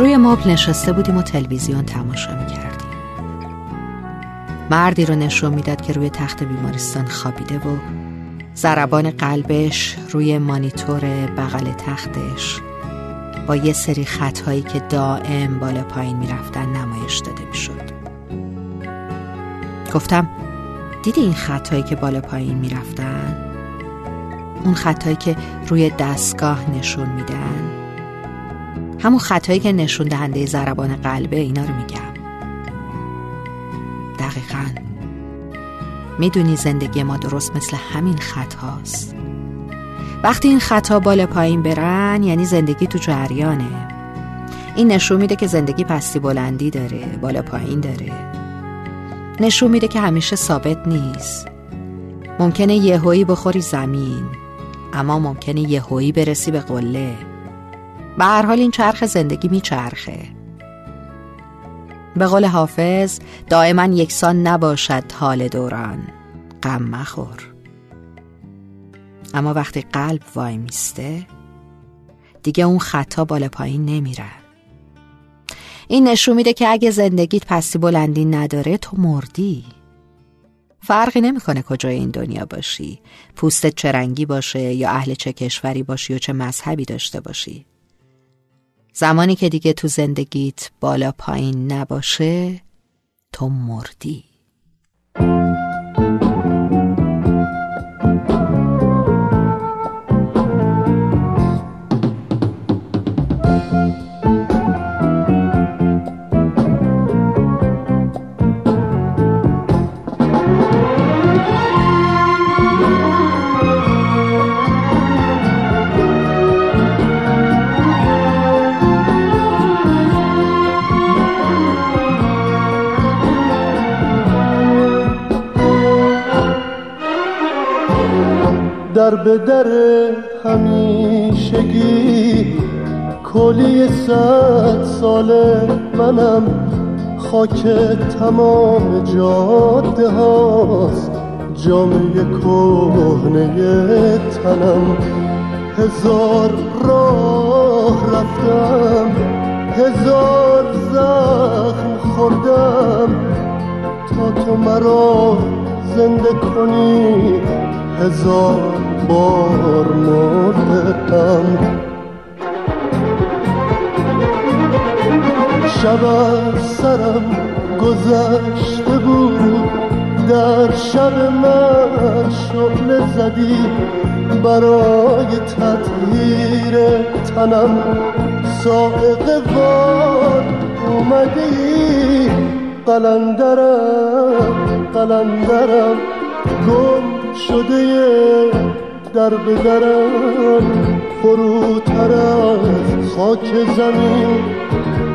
روی مبل نشسته بودیم و تلویزیون تماشا می‌کردیم. مردی رو نشون می‌داد که روی تخت بیمارستان خوابیده و ضربان قلبش روی مانیتور بغل تختش با یه سری خطهایی که دائم بالا پایین می‌رفتن نمایش داده می‌شد. گفتم دیدی این خطهایی که بالا پایین می‌رفتن؟ اون خطهایی که روی دستگاه نشون میدن. همون خطایی که نشون دهنده ضربان قلبه اینا رو میگم. دقیقا. می‌دونی زندگی ما درست مثل همین خط هاست وقتی این خطا بالا پایین برن یعنی زندگی تو جریانه. این نشون میده که زندگی پستی بلندی داره بالا پایین داره. نشون میده که همیشه ثابت نیست. ممکنه یهویی بخوری زمین اما ممکنه یهویی برسی به قله. به هر حال این چرخ زندگی میچرخه به قول حافظ دائما یکسان نباشد حال دوران. غم مخور. اما وقتی قلب وای میسته دیگه اون خطا بالا پایین نمیرن این نشون میده که اگه زندگیت پستی بلندی نداره تو مردی. فرقی نمی‌کنه کجای این دنیا باشی. پوستت چه رنگی باشه یا اهل چه کشوری باشی و چه مذهبی داشته باشی. زمانی که دیگه تو زندگیت بالا پایین نباشه تو مردی. در به در همیشگی. کلی صد ساله منم خاک تمام جاده هاست. جامعه کهنه تنم. هزار راه رفتم. هزار زخم خوردم. تا تو مرا زنده کنی هزار بار شب سرم گذشته بود در شب من شعله زدی برای تطهیر تنم سائق وار اومدی قلندرم قلندرم گم شده در بدرم فروتر از خاک زمین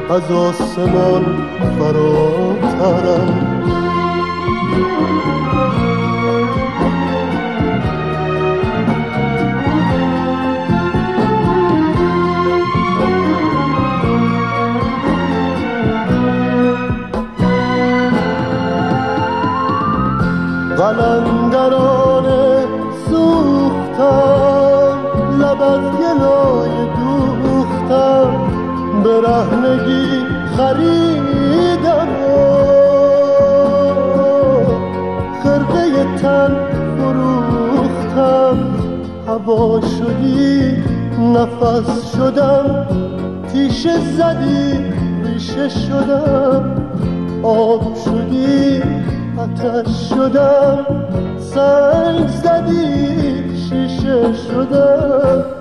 از آسمان فراترم. به رهنگی خریدم خرقه تن فروختم. هوا شدی نفس شدم. تیشه زدی ریشه شدم. آب شدی آتش شدم. سنگ زدی شیشه شدم.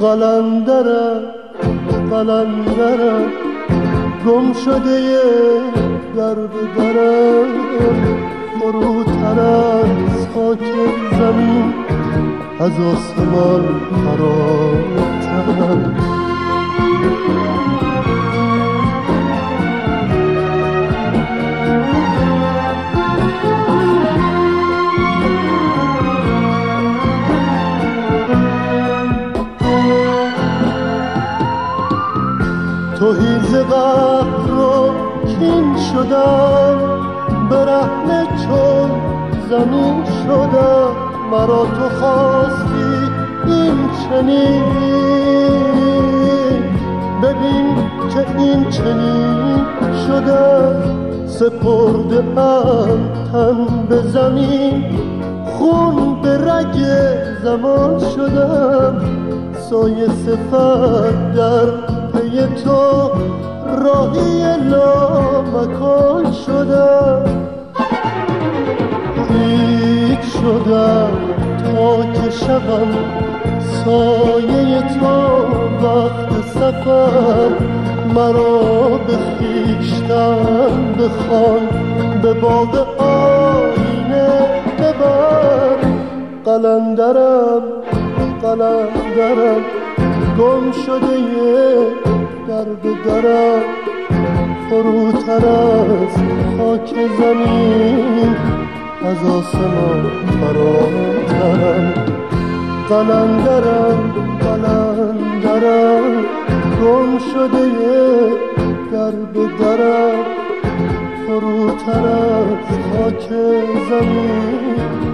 قلندرم قلندرم گم شده در درم فروتر از خاک زمین از آسمان فراترم هیز رو کین شدم برهنه چون زمین شدم. مرا تو خواستی این چنین. ببین که این چنین شده سپرده ام تن به زمین. خون به رگ زمان شدم سایه صفت در پی تو. راهی مکان شدم. هیچ شدم تا که سایه تو وقت سفر. مرا به خیشتن بخوان به باغ آینه ببر. قلندرم قلندرم. گم شده در به درم فروتر از خاک زمین از آسمان فراترم. قلندرم قلندرم گم شده در به درم فروتر از خاک زمین.